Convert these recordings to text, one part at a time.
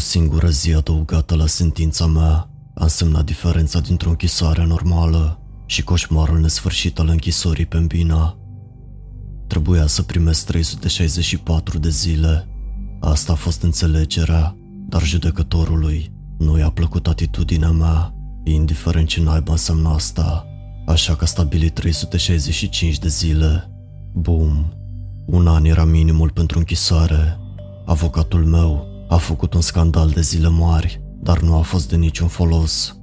singură zi adăugată la sentința mea a însemnat diferența dintre o închisoare normală și coșmarul nesfârșit al închisorii pe Mbina. Trebuia să primesc 364 de zile. Asta a fost înțelegerea, dar judecătorului nu i-a plăcut atitudinea mea, indiferent ce naiba înseamnă asta, așa că a stabilit 365 de zile. Bum! Un an era minimul pentru închisoare. Avocatul meu a făcut un scandal de zile mari, dar nu a fost de niciun folos.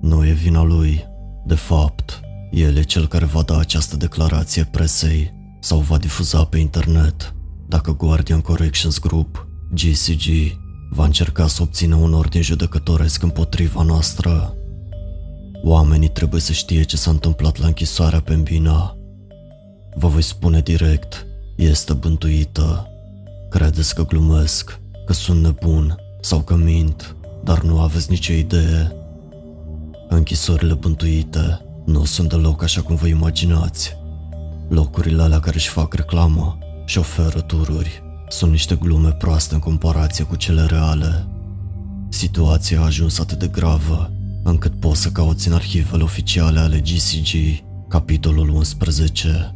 Nu e vina lui. De fapt, el e cel care va da această declarație presei sau va difuza pe internet dacă Guardian Corrections Group, GCG, va încerca să obțină un ordin judecătoresc împotriva noastră. Oamenii trebuie să știe ce s-a întâmplat la închisoarea pe Mbina. Vă voi spune direct, este bântuită. Credeți că glumesc, că sunt nebun sau că mint, dar nu aveți nicio idee. Închisorile bântuite nu sunt deloc așa cum vă imaginați. Locurile alea care își fac reclamă și oferă tururi sunt niște glume proaste în comparație cu cele reale. Situația a ajuns atât de gravă încât poți să cauți în arhivele oficiale ale GCG, capitolul 11.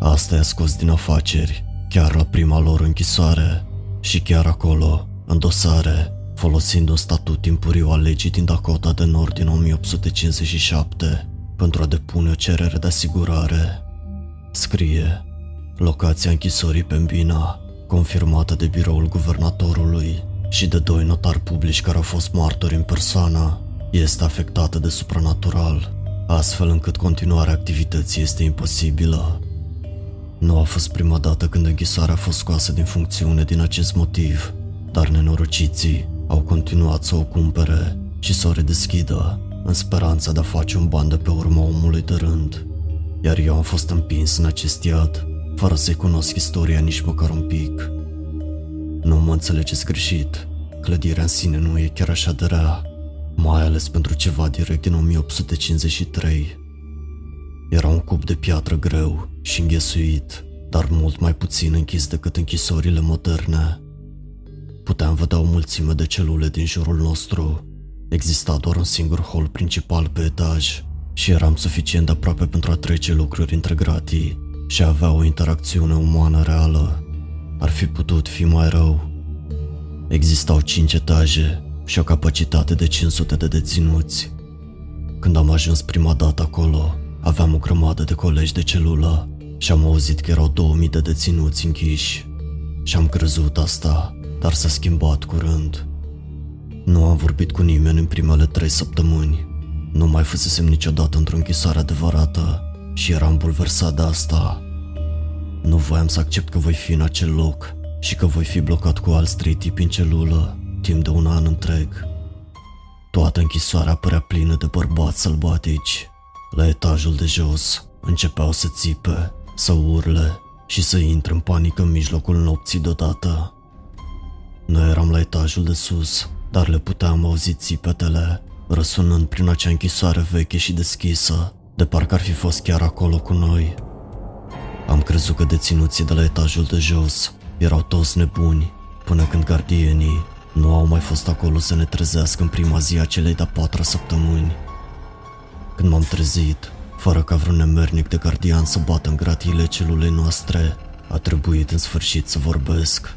Asta i-a scos din afaceri, chiar la prima lor închisoare și chiar acolo, în dosare, folosind un statut timpuriu al legii din Dakota de Nord din 1857 pentru a depune o cerere de asigurare. Scrie, locația închisorii pe Mbina, confirmată de biroul guvernatorului și de doi notari publici care au fost martori în persoană, este afectată de supranatural, astfel încât continuarea activității este imposibilă. Nu a fost prima dată când închisoarea a fost scoasă din funcțiune din acest motiv, dar nenorociții au continuat să o cumpere și să o redeschidă în speranța de a face un ban de pe urma omului de rând. Iar eu am fost împins în acest iad, fără să-i cunosc istoria nici măcar un pic. Nu mă înțelegeți greșit, clădirea în sine nu e chiar așa de rea, mai ales pentru ceva direct din 1853. Era un cub de piatră greu și înghesuit, dar mult mai puțin închis decât închisorile moderne. Puteam vedea o mulțime de celule din jurul nostru. Exista doar un singur hol principal pe etaj și eram suficient de aproape pentru a trece lucruri între gratii și a avea o interacțiune umană reală. Ar fi putut fi mai rău. Existau cinci etaje și o capacitate de 500 de deținuți. Când am ajuns prima dată acolo, aveam o grămadă de colegi de celulă și am auzit că erau 2000 de deținuți închiși. Și am crezut asta, dar s-a schimbat curând. Nu am vorbit cu nimeni în primele trei săptămâni. Nu mai fusesem niciodată într-o închisoare adevărată și eram bulversat de asta. Nu voiam să accept că voi fi în acel loc și că voi fi blocat cu alți trei tipi în celulă timp de un an întreg. Toată închisoarea părea plină de bărbați sălbatici. La etajul de jos începeau să țipe, să urle și să intre în panică în mijlocul nopții deodată. Noi eram la etajul de sus, dar le puteam auzi țipetele, răsunând prin acea închisoare veche și deschisă, de parcă ar fi fost chiar acolo cu noi. Am crezut că deținuții de la etajul de jos erau toți nebuni, până când gardienii nu au mai fost acolo să ne trezească în prima zi a celei de-a patra săptămâni. Când m-am trezit, fără ca vreun nemernic de gardian să bată în gratiile celulei noastre, a trebuit în sfârșit să vorbesc.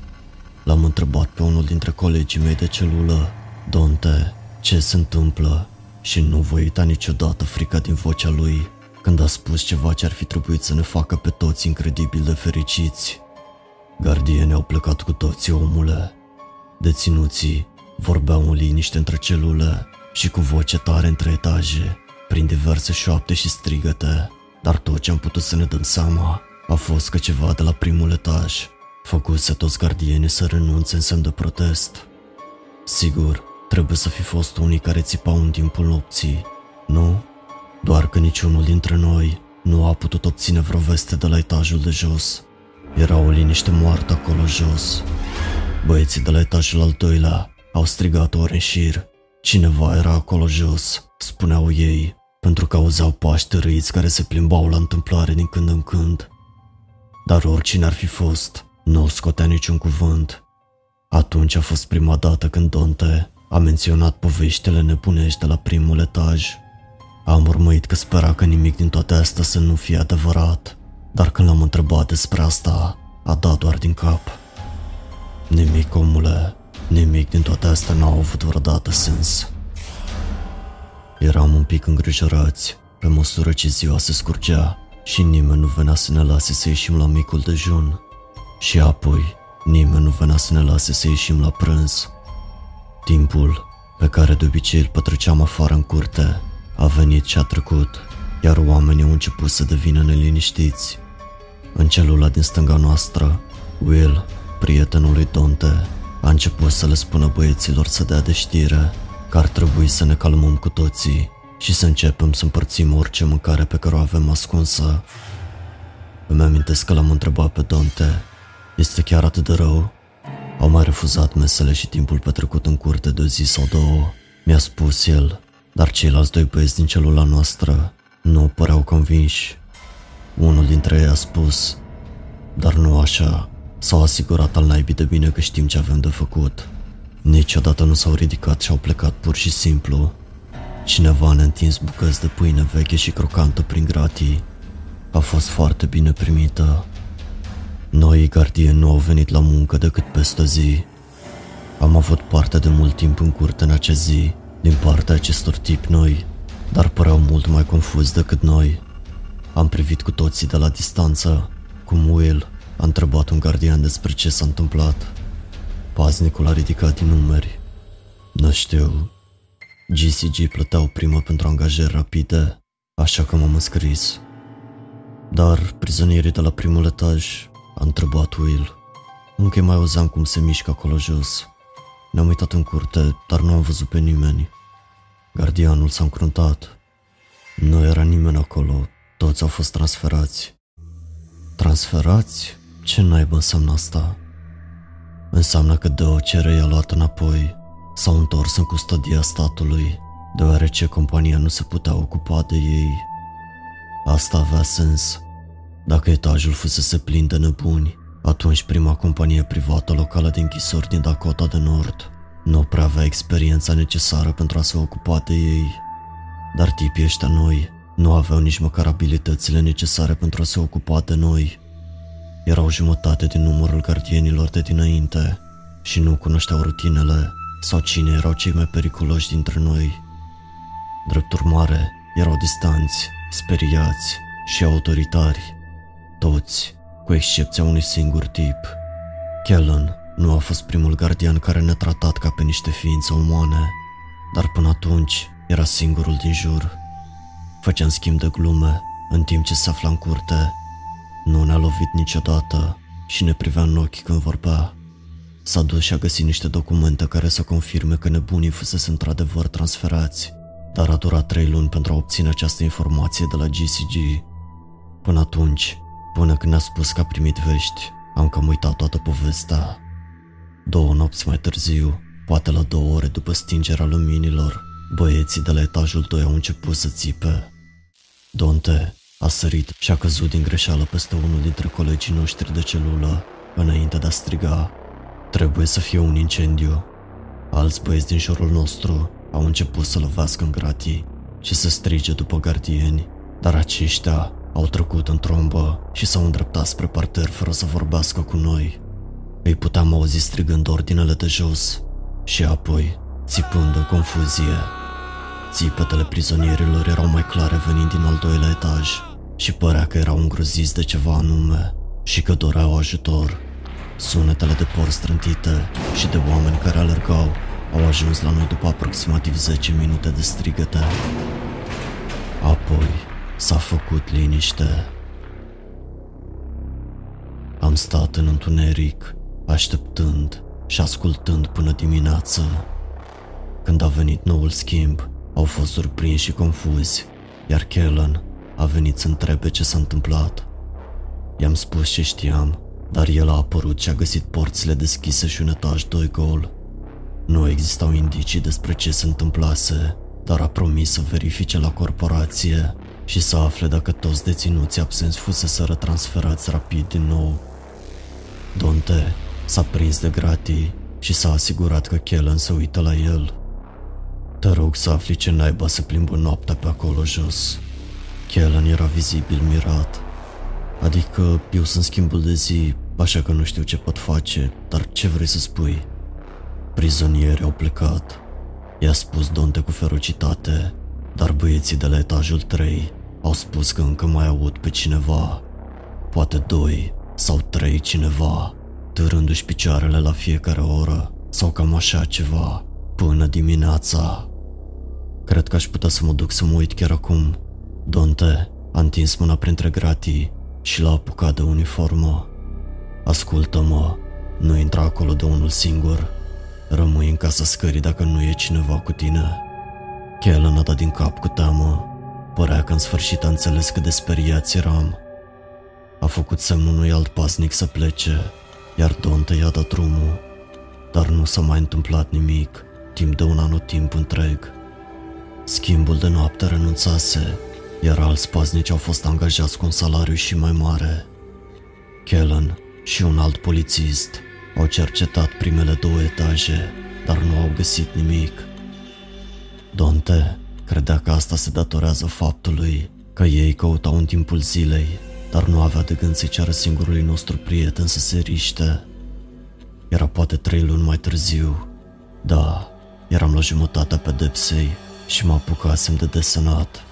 L-am întrebat pe unul dintre colegii mei de celulă, Donte, ce se întâmplă? Și nu voi uita niciodată frica din vocea lui când a spus ceva ce ar fi trebuit să ne facă pe toți incredibil de fericiți. Gardienii au plecat cu toții, omule. Deținuții vorbeau în liniște între celule și cu voce tare între etaje, prin diverse șoapte și strigăte, dar tot ce am putut să ne dăm seama a fost că ceva de la primul etaj făcuse toți gardienii să renunțe în semn de protest. Sigur, trebuie să fi fost unii care țipau în timpul nopții, nu? Doar că niciunul dintre noi nu a putut obține vreo veste de la etajul de jos. Era o liniște moartă acolo jos. Băieții de la etajul al doilea au strigat ori în șir. Cineva era acolo jos, spuneau ei, pentru că auzeau paște răiți care se plimbau la întâmplare din când în când. Dar oricine ar fi fost, nu scotea niciun cuvânt. Atunci a fost prima dată când Dante a menționat poveștile nebunești de la primul etaj. Am urmărit că spera că nimic din toate astea să nu fie adevărat, dar când l-am întrebat despre asta, a dat doar din cap. Nimic, omule, nimic din toate astea n-au avut vreodată sens. Eram un pic îngrijorați, pe măsură ce ziua se scurgea și nimeni nu venea să ne lase să ieșim la micul dejun. Și apoi, nimeni nu venea să ne lase să ieșim la prânz. Timpul, pe care de obicei îl petreceam afară în curte, a venit și a trecut, iar oamenii au început să devină neliniștiți. În celula din stânga noastră, Will, prietenul lui Dante, a început să le spună băieților să dea de știre că ar trebui să ne calmăm cu toții și să începem să împărțim orice mâncare pe care o avem ascunsă. Îmi amintesc că l-am întrebat pe Dante, este chiar atât de rău? Au mai refuzat mesele și timpul petrecut în curte de o zi sau două. Mi-a spus el, dar ceilalți doi băieți din celula noastră nu păreau convinși. Unul dintre ei a spus, dar nu așa, s-au asigurat al naibii de bine că știm ce avem de făcut. Niciodată nu s-au ridicat și au plecat pur și simplu. Cineva ne-a întins bucăți de pâine veche și crocantă prin gratii. A fost foarte bine primită. Noi, gardieni, nu au venit la muncă decât peste zi. Am avut parte de mult timp în curte în acea zi, din partea acestor tipi noi, dar păreau mult mai confuzi decât noi. Am privit cu toții de la distanță, cum Will a întrebat un gardian despre ce s-a întâmplat. Paznicul a ridicat din numeri. Nu știu. GCG plăteau primă pentru angajări rapide, așa că m-am înscris. Dar prizonierii de la primul etaj a întrebat Will. Încă mai auzeam cum se mișcă acolo jos. Ne-am uitat în curte, dar nu am văzut pe nimeni. Gardianul s-a încruntat. Nu era nimeni acolo, toți au fost transferați. Transferați? Ce naiba înseamnă asta? Înseamnă că Deocere i-a luat înapoi, s-au întors în custodia statului, deoarece compania nu se putea ocupa de ei. Asta avea sens. Dacă etajul fusese plin de nebuni, atunci prima companie privată locală de închisori din Dakota de Nord nu prea avea experiența necesară pentru a se ocupa de ei. Dar tipii ăștia noi nu aveau nici măcar abilitățile necesare pentru a se ocupa de noi. Erau jumătate din numărul gardienilor de dinainte și nu cunoșteau rutinele sau cine erau cei mai periculoși dintre noi. Drept urmare, erau distanți, speriați și autoritari. Toți, cu excepția unui singur tip. Kellen nu a fost primul gardian care ne-a tratat ca pe niște ființe umane, dar până atunci era singurul din jur. Făceam schimb de glume în timp ce se afla în curte. Nu ne-a lovit niciodată și ne privea în ochi când vorbea. S-a dus și a găsit niște documente care să confirme că nebunii fusese într-adevăr transferați, dar a durat trei luni pentru a obține această informație de la GCG. Până atunci, până când ne-a spus că a primit vești, am cam uitat toată povestea. Două nopți mai târziu, poate la două ore după stingerea luminilor, băieții de la etajul 2 au început să țipe. Dante a sărit și a căzut din greșeală peste unul dintre colegii noștri de celulă, înainte de a striga. Trebuie să fie un incendiu. Alți băieți din jurul nostru au început să lovească în gratii și să strige după gardieni, dar aceștia au trecut în trombă și s-au îndreptat spre parter fără să vorbească cu noi. Îi puteam auzi strigând ordinele de jos și apoi țipând în confuzie. Țipetele prizonierilor erau mai clare venind din al doilea etaj și părea că erau îngroziți de ceva anume și că doreau ajutor. Sunetele de por strântite și de oameni care alergau au ajuns la noi după aproximativ 10 minute de strigăte. Apoi s-a făcut liniște. Am stat în întuneric așteptând și ascultând până dimineață. Când a venit noul schimb, au fost surprinși și confuzi, iar Kellen a venit să întrebe ce s-a întâmplat. I-am spus ce știam, dar el a apărut și a găsit porțile deschise și un etaj doi gol. Nu existau indicii despre ce se întâmplase, dar a promis să verifice la corporație și să afle dacă toți deținuții absenți fusese transferați rapid din nou. Dante S-a prins de gratii și s-a asigurat că Kellen se uită la el. Te rog să afli ce naiba să plimbă noaptea pe acolo jos. Kellen era vizibil mirat. Adică eu sunt schimbul de zi, așa că nu știu ce pot face, dar ce vrei să spui? Prizonieri au plecat. I-a spus Donte cu ferocitate, dar băieții de la etajul 3 au spus că încă mai aud pe cineva. Poate doi sau trei cineva, târându-și picioarele la fiecare oră sau cam așa ceva, până dimineața. Cred că aș putea să mă duc să mă uit chiar acum. Donte a întins mâna printre gratii și l-a apucat de uniformă. Ascultă-mă, nu intra acolo de unul singur. Rămâi în casa scării dacă nu e cineva cu tine. Kellen a dat din cap cu teamă. Părea că în sfârșit a înțeles cât de speriați eram. A făcut semnul unui alt pasnic să plece, iar Donte i-a dat drumul. Dar nu s-a mai întâmplat nimic, timp de un anotimp întreg. Schimbul de noapte renunțase, iar alți paznici au fost angajați cu un salariu și mai mare. Kellen și un alt polițist au cercetat primele două etaje, dar nu au găsit nimic. Donte credea că asta se datorează faptului că ei căutau în timpul zilei, dar nu avea de gând să-i ceară singurului nostru prieten să se riște. Era poate trei luni mai târziu. Da, eram la jumătatea pedepsei și mă apucasem de desenat.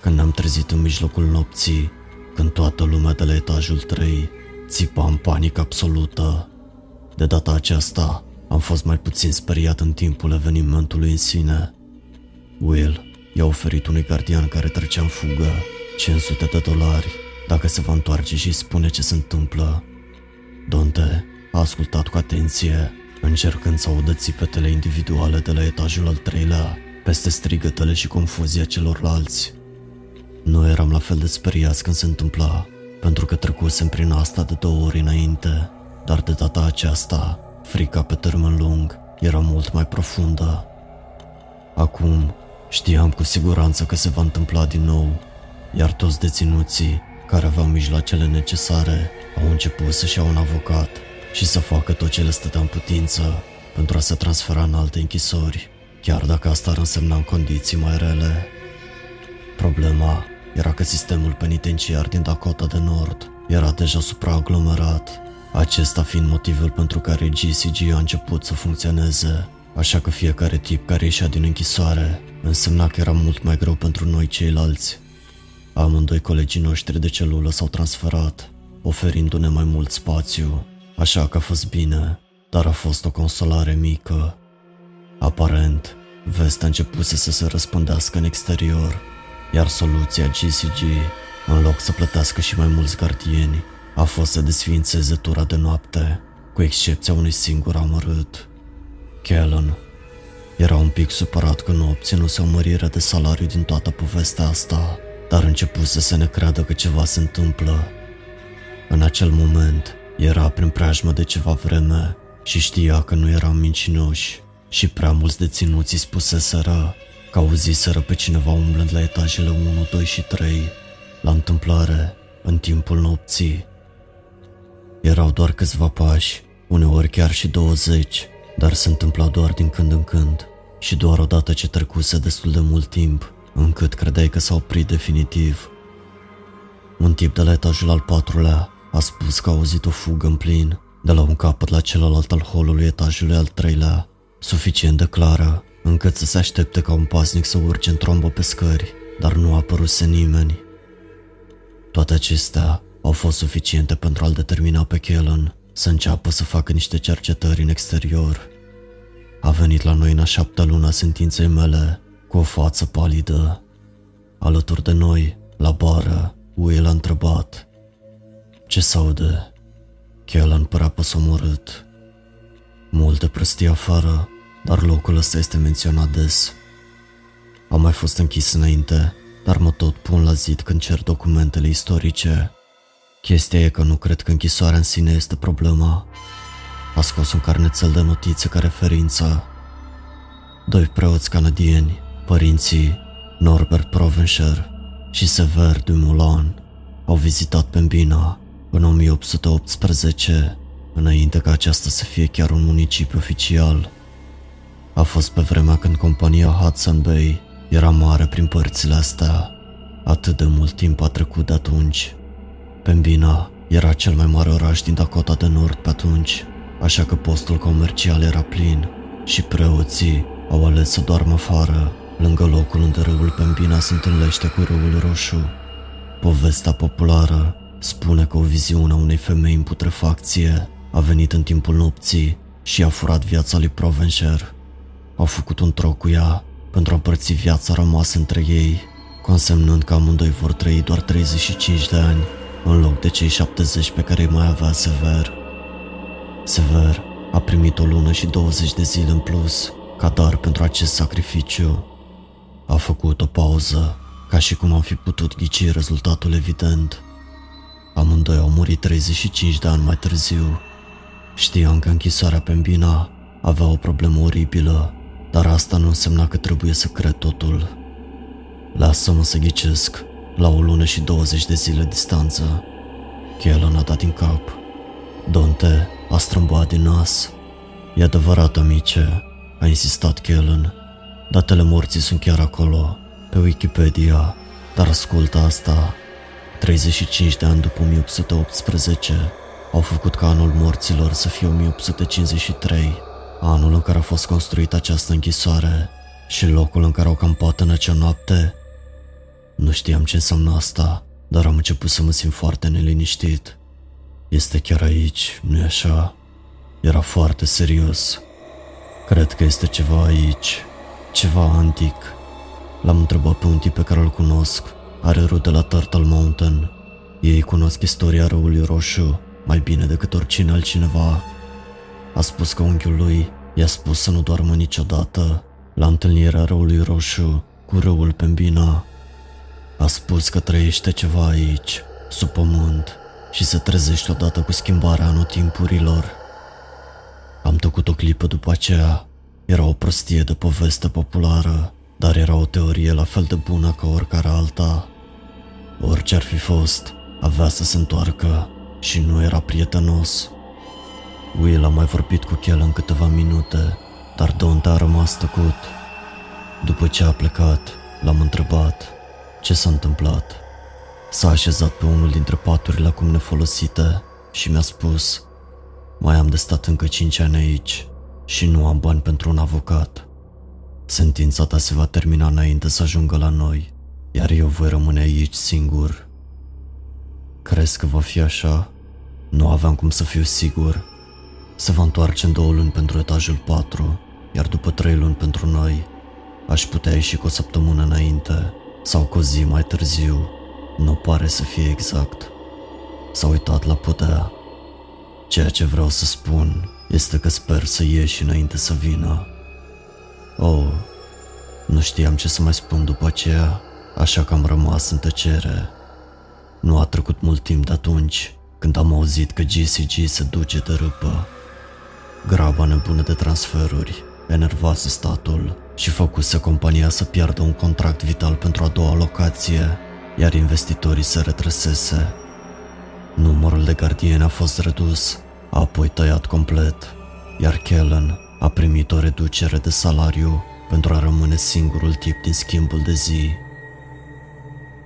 Când ne-am trezit în mijlocul nopții, când toată lumea de la etajul 3 țipa în panică absolută. De data aceasta, am fost mai puțin speriat în timpul evenimentului în sine. Will i-a oferit unui gardian care trecea în fugă 500 de dolari dacă se va întoarce și spune ce se întâmplă. Donte a ascultat cu atenție, încercând să audă țipetele individuale de la etajul al treilea, peste strigătele și confuzia celorlalți. Nu eram la fel de speriați când se întâmpla, pentru că trecusem prin asta de două ori înainte, dar de data aceasta, frica pe termen lung era mult mai profundă. Acum, știam cu siguranță că se va întâmpla din nou, iar toți deținuții care aveau mijloacele necesare au început să-și iau un avocat și să facă tot ce le stătea în putință pentru a se transfera în alte închisori, chiar dacă asta ar însemna în condiții mai rele. Problema era că sistemul penitenciar din Dakota de Nord era deja supraaglomerat, acesta fiind motivul pentru care GCG a început să funcționeze, așa că fiecare tip care ieșea din închisoare însemna că era mult mai greu pentru noi ceilalți. Amândoi colegii noștri de celulă s-au transferat, oferindu-ne mai mult spațiu, așa că a fost bine, dar a fost o consolare mică. Aparent, vestea începuse să se răspândească în exterior iar soluția GCG, în loc să plătească și mai mulți gardieni, a fost să desfințeze tura de noapte, cu excepția unui singur amărât. Kellen era un pic supărat că nu obținuse o mărire de salariu din toată povestea asta, dar începuse să ne creadă că ceva se întâmplă. În acel moment, era prin preajmă de ceva vreme și știa că nu eram mincinoși și prea mulți deținuți spuseseră că auziseră pe cineva umblând la etajele 1, 2 și 3, la întâmplare, în timpul nopții. Erau doar câțiva pași, uneori chiar și 20, dar se întâmpla doar din când în când și doar odată ce trecuse destul de mult timp, încât credeai că s-a oprit definitiv. Un tip de la etajul al patrulea a spus că a auzit o fugă în plin, de la un capăt la celălalt al holului etajului al treilea, suficient de clară încât să se aștepte ca un pasnic să urce în trombă pe scări, dar nu a apăruse nimeni. Toate acestea au fost suficiente pentru a-l determina pe Kellen să înceapă să facă niște cercetări în exterior. A venit la noi în a șaptea luna sentinței mele, cu o față palidă. Alături de noi, la bară, Will a întrebat. Ce saude? Kellen părea păsomorât. Multe prostii afară, dar locul ăsta este menționat des. Am mai fost închis înainte, dar mă tot pun la zid când cer documentele istorice. Chestia e că nu cred că închisoarea în sine este problema. A scos un carnețel de notițe ca referință. Doi preoți canadieni, părinții Norbert Provencher și Sever Dumoulin, au vizitat Pembina în 1818, înainte ca aceasta să fie chiar un municipiu oficial. A fost pe vremea când compania Hudson Bay era mare prin părțile astea. Atât de mult timp a trecut de atunci. Pembina era cel mai mare oraș din Dakota de Nord pe atunci, așa că postul comercial era plin și preoții au ales să doarmă afară, lângă locul unde râul Pembina se întâlnește cu râul Roșu. Povestea populară spune că o viziune a unei femei în putrefacție a venit în timpul nopții și a furat viața lui Provencher. Au făcut un troc cu ea pentru a împărți viața rămasă între ei, consemnând că amândoi vor trăi doar 35 de ani, în loc de cei 70 pe care îi mai avea Sever. Sever a primit o lună și 20 de zile în plus, ca dar pentru acest sacrificiu. A făcut o pauză, ca și cum am fi putut ghici rezultatul evident. Amândoi au murit 35 de ani mai târziu. Știam că închisoarea pe Mbina avea o problemă oribilă, dar asta nu însemna că trebuie să cred totul. Lasă-mă să ghicesc, la o lună și 20 de zile distanță. Kellen a dat din cap. Dante a strâmbat din nas. E adevărat, amice, a insistat Kellen. Datele morții sunt chiar acolo, pe Wikipedia, dar ascultă asta. 35 de ani după 1818 au făcut ca anul morților să fie 1853, anul în care a fost construită această închisoare și locul în care au campat în acea noapte. Nu știam ce înseamnă asta, dar am început să mă simt foarte neliniștit. Este chiar aici, nu-i așa? Era foarte serios. Cred că este ceva aici, ceva antic. L-am întrebat pe un tip pe care îl cunosc, are rude la Turtle Mountain. Ei cunosc istoria răului roșu mai bine decât oricine altcineva. A spus că unchiul lui i-a spus să nu doarmă niciodată la întâlnirea răului roșu cu răul Pembina. A spus că trăiește ceva aici, sub pământ, și se trezește odată cu schimbarea anotimpurilor. Am tăcut o clipă după aceea. Era o prostie de poveste populară, dar era o teorie la fel de bună ca oricare alta. Orice ar fi fost, avea să se întoarcă și nu era prietenos. Will a mai vorbit cu Kel în câteva minute, dar Dante a rămas tăcut. După ce a plecat, l-am întrebat ce s-a întâmplat. S-a așezat pe unul dintre paturile acum nefolosite și mi-a spus Mai am de stat încă cinci ani aici și nu am bani pentru un avocat. Sentința ta se va termina înainte să ajungă la noi, iar eu voi rămâne aici singur. Crezi că va fi așa? Nu aveam cum să fiu sigur. Se va întoarce în două luni pentru etajul 4, iar după trei luni pentru noi. Aș putea ieși cu o săptămână înainte sau cu o zi mai târziu. Nu pare să fie exact. S-a uitat la podea. Ceea ce vreau să spun este că sper să ieși înainte să vină. Oh, nu știam ce să mai spun după aceea, așa că am rămas în tăcere. Nu a trecut mult timp de atunci când am auzit că GCG se duce de râpă. Graba nebună de transferuri enervase statul și făcuse compania să piardă un contract vital pentru a doua locație, iar investitorii se retrăsese. Numărul de gardieni a fost redus, a apoi tăiat complet, iar Kellen a primit o reducere de salariu pentru a rămâne singurul tip din schimbul de zi.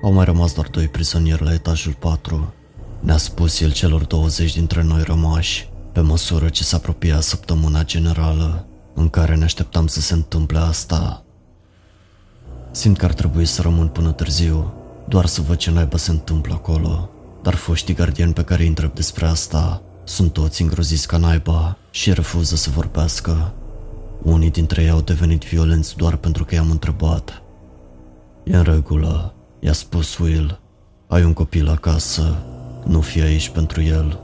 Au mai rămas doar doi prizonieri la etajul 4. Ne-a spus el celor 20 dintre noi rămași, pe măsură ce se apropia săptămâna generală în care ne așteptam să se întâmple asta. Simt că ar trebui să rămân până târziu, doar să văd ce naiba se întâmplă acolo, dar foștii gardieni pe care îi întreb despre asta sunt toți îngroziți ca naiba și refuză să vorbească. Unii dintre ei au devenit violenți doar pentru că i-am întrebat. E în regulă, i-a spus Will. Ai un copil acasă, nu fi aici pentru el.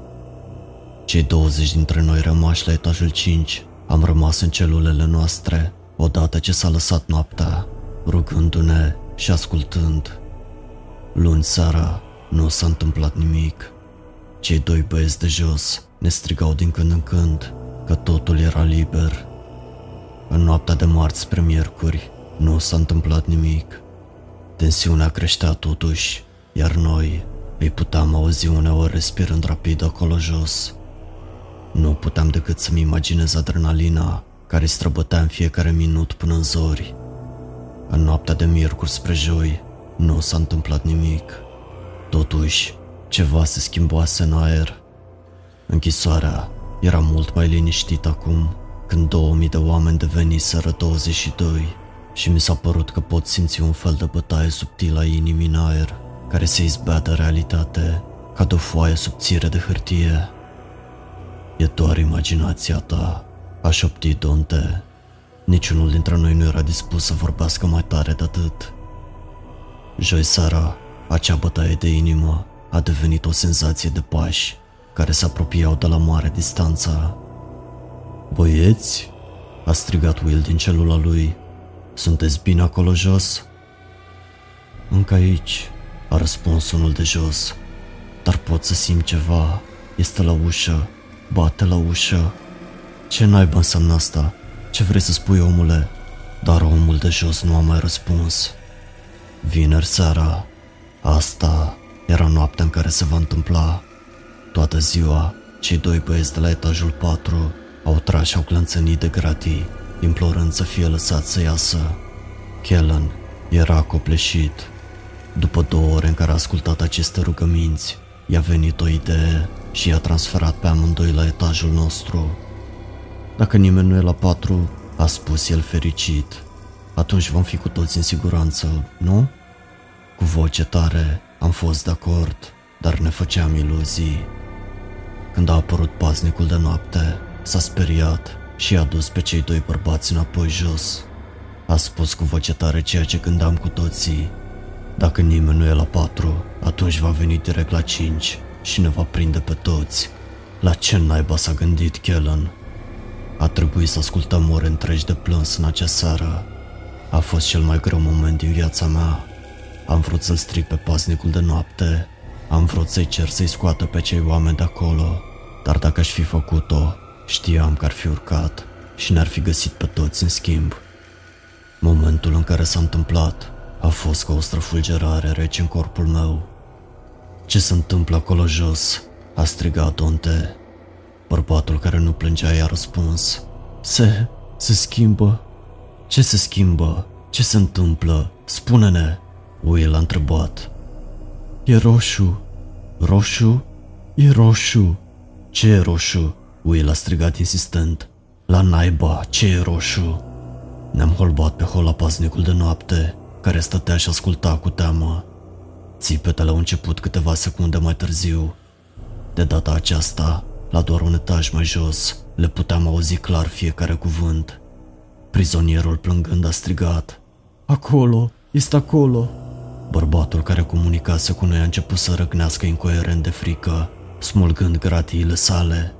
Cei 20 dintre noi rămași la etajul 5 am rămas în celulele noastre odată ce s-a lăsat noaptea, rugându-ne și ascultând. Luni seara nu s-a întâmplat nimic. Cei doi băieți de jos ne strigau din când în când că totul era liber. În noaptea de marți spre miercuri nu s-a întâmplat nimic. Tensiunea creștea totuși, iar noi îi puteam auzi uneori respirând rapid acolo jos. Nu puteam decât să-mi imaginez adrenalina care străbătea în fiecare minut până în zori. În noaptea de miercuri spre joi nu s-a întâmplat nimic. Totuși, ceva se schimbase în aer. Închisoarea era mult mai liniștit acum, când 2000 de oameni deveniseră 22 și mi s-a părut că pot simți un fel de bătaie subtilă a inimii în aer, care se izbea de realitate, ca de o foaie subțire de hârtie. E doar imaginația ta, a șoptit Dante. Niciunul dintre noi nu era dispus să vorbească mai tare de atât. Joi seara, acea bătaie de inimă a devenit o senzație de pași care se apropiau de la mare distanță. Băieți, a strigat Will din celula lui, sunteți bine acolo jos? Încă aici, a răspuns unul de jos, dar pot să simt ceva, este la ușă, bate la ușă. Ce naiba înseamnă asta? Ce vrei să spui, omule? Dar omul de jos nu a mai răspuns. Vineri seara, asta era noaptea în care se va întâmpla. Toată ziua, cei doi băieți de la etajul 4 au tras și au clănțănit de gratii, implorând să fie lăsat să iasă. Kellen era copleșit. După două ore în care a ascultat aceste rugăminți, i-a venit o idee și i-a transferat pe amândoi la etajul nostru. Dacă nimeni nu e la patru, a spus el fericit, atunci vom fi cu toți în siguranță, nu? Cu voce tare am fost de acord, dar ne făceam iluzii. Când a apărut paznicul de noapte, s-a speriat și a dus pe cei doi bărbați înapoi jos. A spus cu voce tare ceea ce gândeam cu toții. Dacă nimeni nu e la patru, atunci va veni direct la cinci și ne va prinde pe toți. La ce naiba s-a gândit Kellen? A trebuit să ascultăm ore întregi de plâns în acea seară. A fost cel mai greu moment din viața mea. Am vrut să-l strig pe paznicul de noapte, am vrut să-i cer să-i scoată pe cei oameni de acolo, dar dacă aș fi făcut-o, știam că ar fi urcat și ne-ar fi găsit pe toți în schimb. Momentul în care s-a întâmplat a fost ca o străfulgerare rece în corpul meu. Ce se întâmplă acolo jos? A strigat Dante. Bărbatul care nu plângea i-a răspuns. Se, se schimbă. Ce se schimbă? Ce se întâmplă? Spune-ne! Will a întrebat. E roșu. Roșu? E roșu. Ce e roșu? Will a strigat insistent. La naiba, ce e roșu? Ne-am holbat pe hola paznicul de noapte, care stătea și asculta cu teamă. Țipetele au început câteva secunde mai târziu. De data aceasta, la doar un etaj mai jos, le puteam auzi clar fiecare cuvânt. Prizonierul plângând a strigat. Acolo, este acolo. Bărbatul care comunicase cu noi a început să răgnească incoerent de frică, smulgând gratiile sale.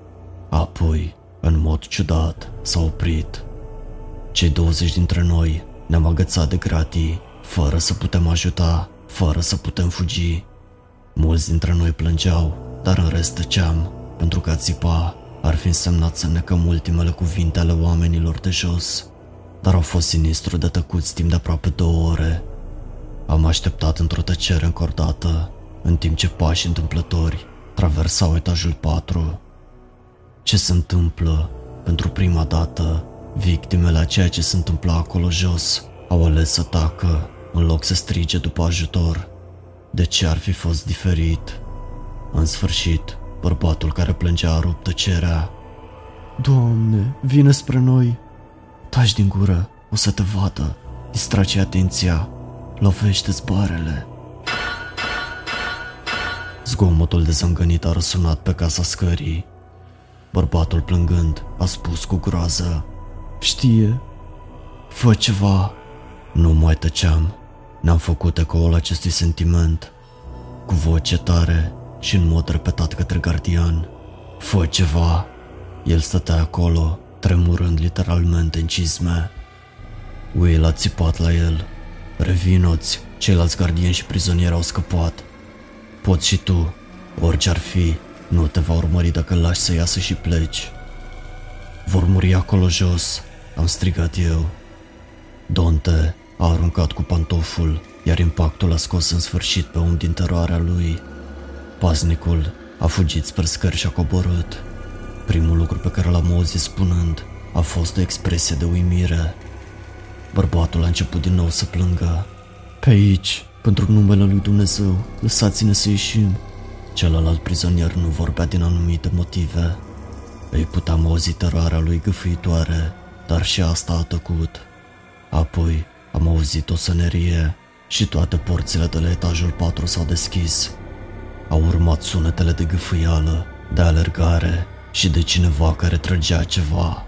Apoi, în mod ciudat, s-a oprit. Cei 20 dintre noi ne-am agățat de gratii, fără să putem ajuta, fără să putem fugi. Mulți dintre noi plângeau, dar în rest tăceam, pentru că a țipa ar fi însemnat să necăm ultimele cuvinte ale oamenilor de jos. Dar au fost sinistru de tăcuți timp de aproape două ore. Am așteptat într-o tăcere încordată, în timp ce pași întâmplători traversau etajul 4. Ce se întâmplă? Pentru prima dată, victimele a ceea ce se întâmpla acolo jos au ales să tacă în loc să strige după ajutor. De ce ar fi fost diferit? În sfârșit, bărbatul care plângea a rupt tăcerea. Doamne, vine spre noi! Taci din gură, o să te vadă, distrage atenția, lovește zbarele. Zgomotul de zângănit a răsunat pe casa scării. Bărbatul plângând a spus cu groază. Știe, fă ceva. Nu mai tăceam. N-am făcut ecoul acestui sentiment. Cu voce tare și în mod repetat către gardian. Fă ceva. El stătea acolo, tremurând literalmente în cizme. Will a țipat la el. Revinoți, ceilalți gardieni și prizonieri au scăpat. Poți și tu, orice ar fi, nu te va urmări dacă îl lași să iasă și pleci. Vor muri acolo jos, am strigat eu. Dante a aruncat cu pantoful, iar impactul a scos în sfârșit pe un din teroarea lui. Paznicul a fugit spre scări și a coborât. Primul lucru pe care l-am auzit spunând a fost o expresie de uimire. Bărbatul a început din nou să plângă. Pe aici, pentru numele lui Dumnezeu, lăsați-ne să ieșim. Celălalt prizonier nu vorbea din anumite motive. Îi puteam auzi teroarea lui gâfâitoare, dar și asta a tăcut. Apoi am auzit o sănerie și toate porțile de la etajul 4 s-au deschis. Au urmat sunetele de gâfâială, de alergare și de cineva care trăgea ceva.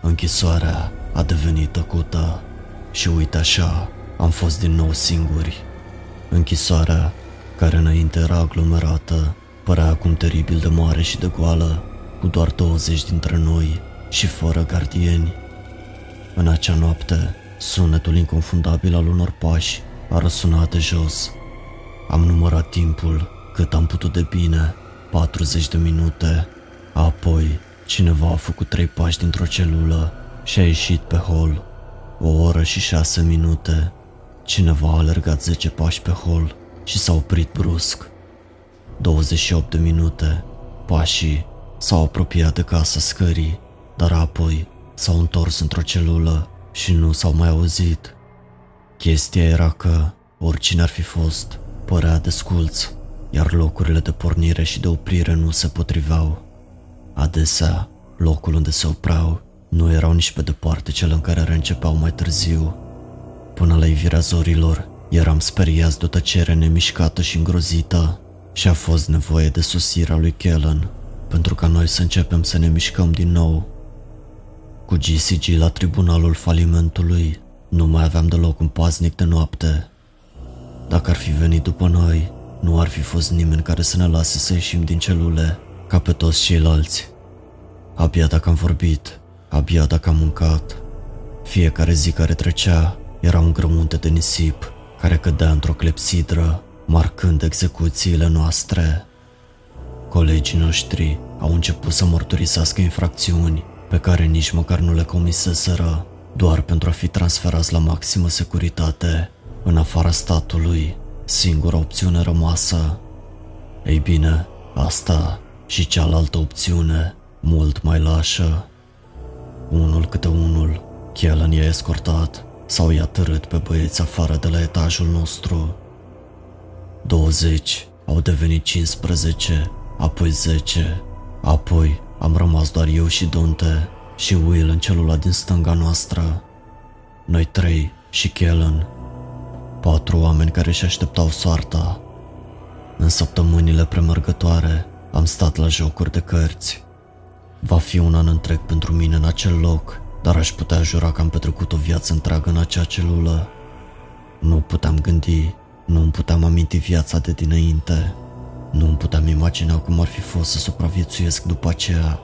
Închisoarea a devenit tăcută și uite așa, am fost din nou singuri. Închisoarea, care înainte era aglomerată, părea acum teribil de mare și de goală, cu doar 20 dintre noi și fără gardieni. În acea noapte, sunetul inconfundabil al unor pași a răsunat de jos. Am numărat timpul cât am putut de bine, 40 de minute. Apoi, cineva a făcut trei pași dintr-o celulă și a ieșit pe hol. O oră și șase minute. Cineva a alergat 10 pași pe hol și s-a oprit brusc. 28 de minute. Pașii s-au apropiat de casa scării, dar apoi s-au întors într-o celulă și nu s-au mai auzit. Chestia era că, oricine ar fi fost, părea desculț, iar locurile de pornire și de oprire nu se potriveau. Adesea, locul unde se opreau nu erau nici pe departe cele în care reîncepeau mai târziu. Până la ivirea zorilor, eram speriați de o tăcere nemișcată și îngrozită și a fost nevoie de sosirea lui Kellen pentru ca noi să începem să ne mișcăm din nou. Cu GCG la tribunalul falimentului, nu mai aveam deloc un paznic de noapte. Dacă ar fi venit după noi, nu ar fi fost nimeni care să ne lase să ieșim din celule, ca pe toți ceilalți. Abia dacă am vorbit, abia dacă am mâncat. Fiecare zi care trecea era un grămunte de nisip care cădea într-o clepsidră, marcând execuțiile noastre. Colegii noștri au început să mărturisească infracțiuni pe care nici măcar nu le comiseseră, doar pentru a fi transferați la maximă securitate, în afara statului, singura opțiune rămasă. Ei bine, asta și cealaltă opțiune, mult mai lașă. Unul câte unul, Kellen i-a escortat sau i-a târât pe băieți afară de la etajul nostru. 20 au devenit 15, apoi 10, apoi am rămas doar eu și Dante și Will în celula din stânga noastră. Noi trei și Kellen. Patru oameni care își așteptau soarta. În săptămânile premergătoare am stat la jocuri de cărți. Va fi un an întreg pentru mine în acel loc, dar aș putea jura că am petrecut o viață întreagă în acea celulă. Nu puteam gândi, nu îmi puteam aminti viața de dinainte. Nu îmi puteam imagina cum ar fi fost să supraviețuiesc după aceea.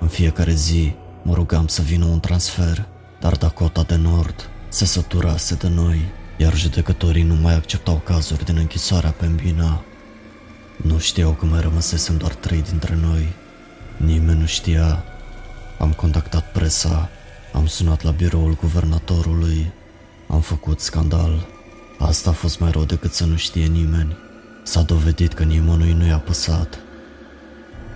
În fiecare zi mă rugam să vină un transfer, dar Dakota de Nord se săturase de noi, iar judecătorii nu mai acceptau cazuri din închisoarea Pembina. Nu știau că mai rămăsesem doar trei dintre noi. Nimeni nu știa. Am contactat presa, am sunat la biroul guvernatorului, am făcut scandal. Asta a fost mai rău decât să nu știe nimeni. S-a dovedit că nimănui nu i-a păsat.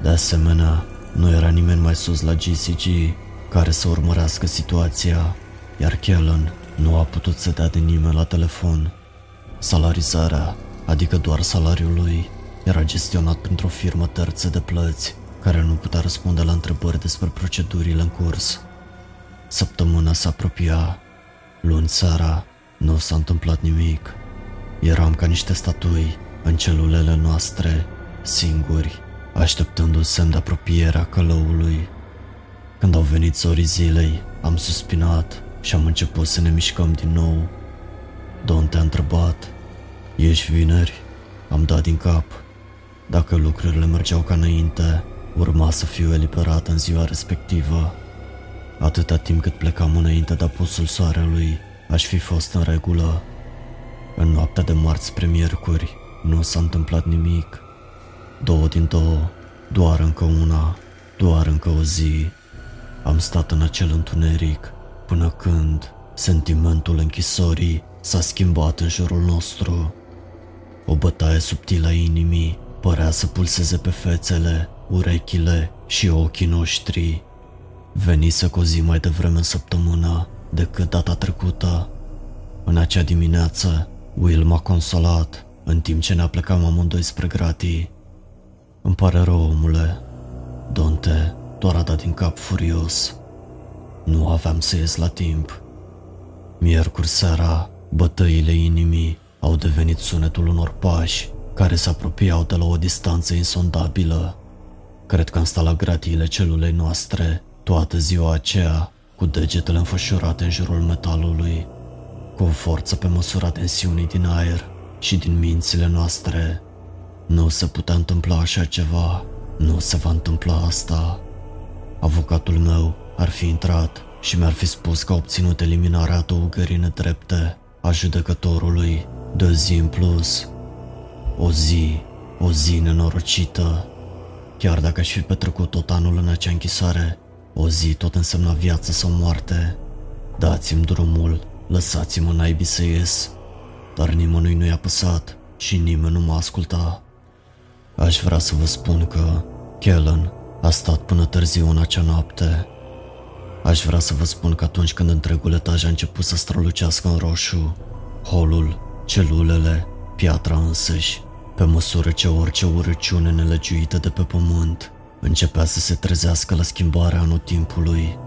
De asemenea, nu era nimeni mai sus la GCG care să urmărească situația, iar Kellen nu a putut să dea de nimeni la telefon. Salarizarea, adică doar salariul lui, era gestionat printr-o firmă terță de plăți care nu putea răspunde la întrebări despre procedurile în curs. Săptămâna se apropia. Luni seara, nu s-a întâmplat nimic. Eram ca niște statui în celulele noastre, singuri, așteptând un semn de apropiere a călăului. Când au venit zorii zilei, am suspinat și am început să ne mișcăm din nou. Don te-a întrebat, ești vineri? Am dat din cap. Dacă lucrurile mergeau ca înainte, urma să fiu eliberat în ziua respectivă. Atâta timp cât plecam înainte de apusul soarelui, aș fi fost în regulă. În noaptea de marți spre miercuri, nu s-a întâmplat nimic. Două din două, doar încă una, doar încă o zi. Am stat în acel întuneric până când sentimentul închisorii s-a schimbat în jurul nostru. O bătaie subtilă a inimii părea să pulseze pe fețele urechile și ochii noștri. Venise cu o zi mai devreme în săptămână decât data trecută. În acea dimineață, Will m-a consolat în timp ce ne aplecam amândoi spre gratii. Îmi pare rău, omule. Donte doar a dat din cap furios. Nu aveam să ies la timp. Miercuri seara, bătăile inimii au devenit sunetul unor pași care se apropiau de la o distanță insondabilă. Cred că am stat la gratiile celulei noastre toată ziua aceea, cu degetele înfășurate în jurul metalului, cu o forță pe măsura tensiunii din aer și din mințile noastre. Nu se putea întâmpla așa ceva, nu se va întâmpla asta. Avocatul meu ar fi intrat și mi-ar fi spus că a obținut eliminarea adăugării nedrepte a judecătorului de zi în plus. O zi, o zi nenorocită. Chiar dacă aș fi petrecut tot anul în acea închisoare, o zi tot însemna viață sau moarte. Dați-mi drumul, lăsați-mă naibii să ies. Dar nimănui nu i-a păsat și nimeni nu m-a ascultat. Aș vrea să vă spun că Kellen a stat până târziu în acea noapte. Aș vrea să vă spun că atunci când întregul etaj a început să strălucească în roșu, holul, celulele, piatra însăși, pe măsură ce orice urăciune nelegiuită de pe pământ începea să se trezească la schimbarea anotimpului,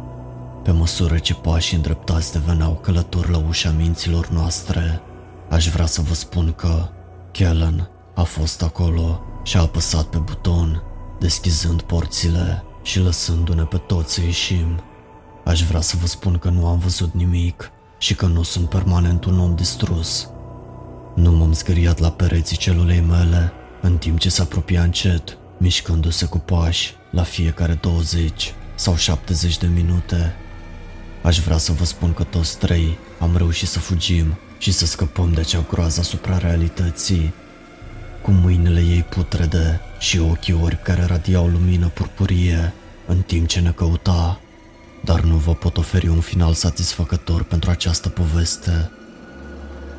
pe măsură ce pașii îndreptați deveneau călători la ușa minților noastre, aș vrea să vă spun că Kellen a fost acolo și a apăsat pe buton, deschizând porțile și lăsându-ne pe toți să ieșim. Aș vrea să vă spun că nu am văzut nimic și că nu sunt permanent un om distrus. Nu m-am zgâriat la pereții celulei mele, în timp ce se apropia încet, mișcându-se cu pași la fiecare 20 sau 70 de minute. Aș vrea să vă spun că toți trei am reușit să fugim și să scăpăm de acea groază asupra realității. Cu mâinile ei putrede și ochii ori care radiau lumină purpurie în timp ce ne căuta. Dar nu vă pot oferi un final satisfăcător pentru această poveste.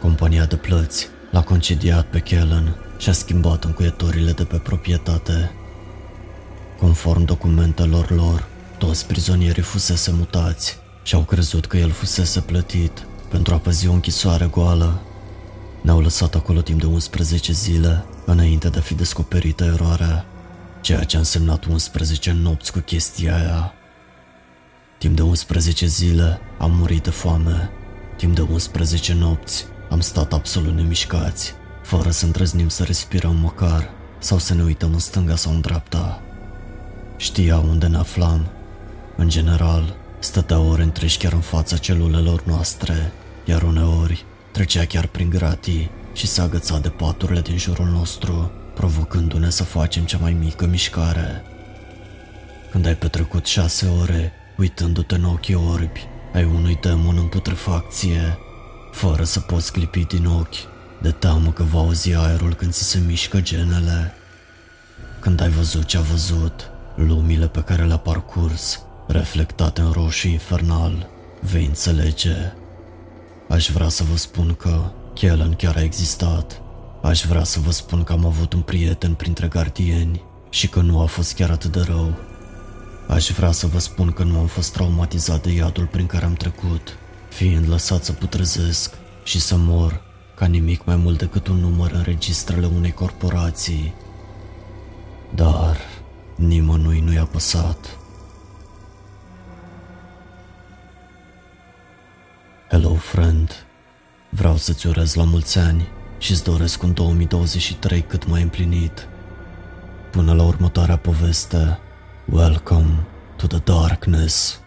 Compania de plăți l-a concediat pe Kellen și a schimbat încuietorile de pe proprietate. Conform documentelor lor, toți prizonierii fusese mutați și au crezut că el fusese plătit pentru a păzi o închisoare goală. Ne-au lăsat acolo timp de 11 zile înainte de a fi descoperită eroarea, ceea ce a însemnat 11 nopți cu chestia aia. Timp de 11 zile am murit de foame. Timp de 11 nopți am stat absolut nemișcați, fără să îndrăznim să respirăm măcar sau să ne uităm în stânga sau în dreapta. Știa unde ne aflam. În general, stătea ore întregi chiar în fața celulelor noastre, iar uneori trecea chiar prin gratii și se agăța de paturile din jurul nostru, provocându-ne să facem cea mai mică mișcare. Când ai petrecut șase ore uitându-te în ochii orbi ai unui demon în putrefacție, fără să poți clipi din ochi, de teamă că va auzi aerul când ți se mișcă genele. Când ai văzut ce a văzut, lumile pe care le-a parcurs, reflectate în roșu infernal, vei înțelege. Aș vrea să vă spun că Kellen chiar a existat. Aș vrea să vă spun că am avut un prieten printre gardieni și că nu a fost chiar atât de rău. Aș vrea să vă spun că nu am fost traumatizat de iadul prin care am trecut, fiind lăsat să putrezesc și să mor ca nimic mai mult decât un număr în registrele unei corporații. Dar nimănui nu i-a păsat. Hello, friend. Vreau să-ți urez la mulți ani și îți doresc un 2023 cât mai împlinit. Până la următoarea poveste, welcome to the darkness.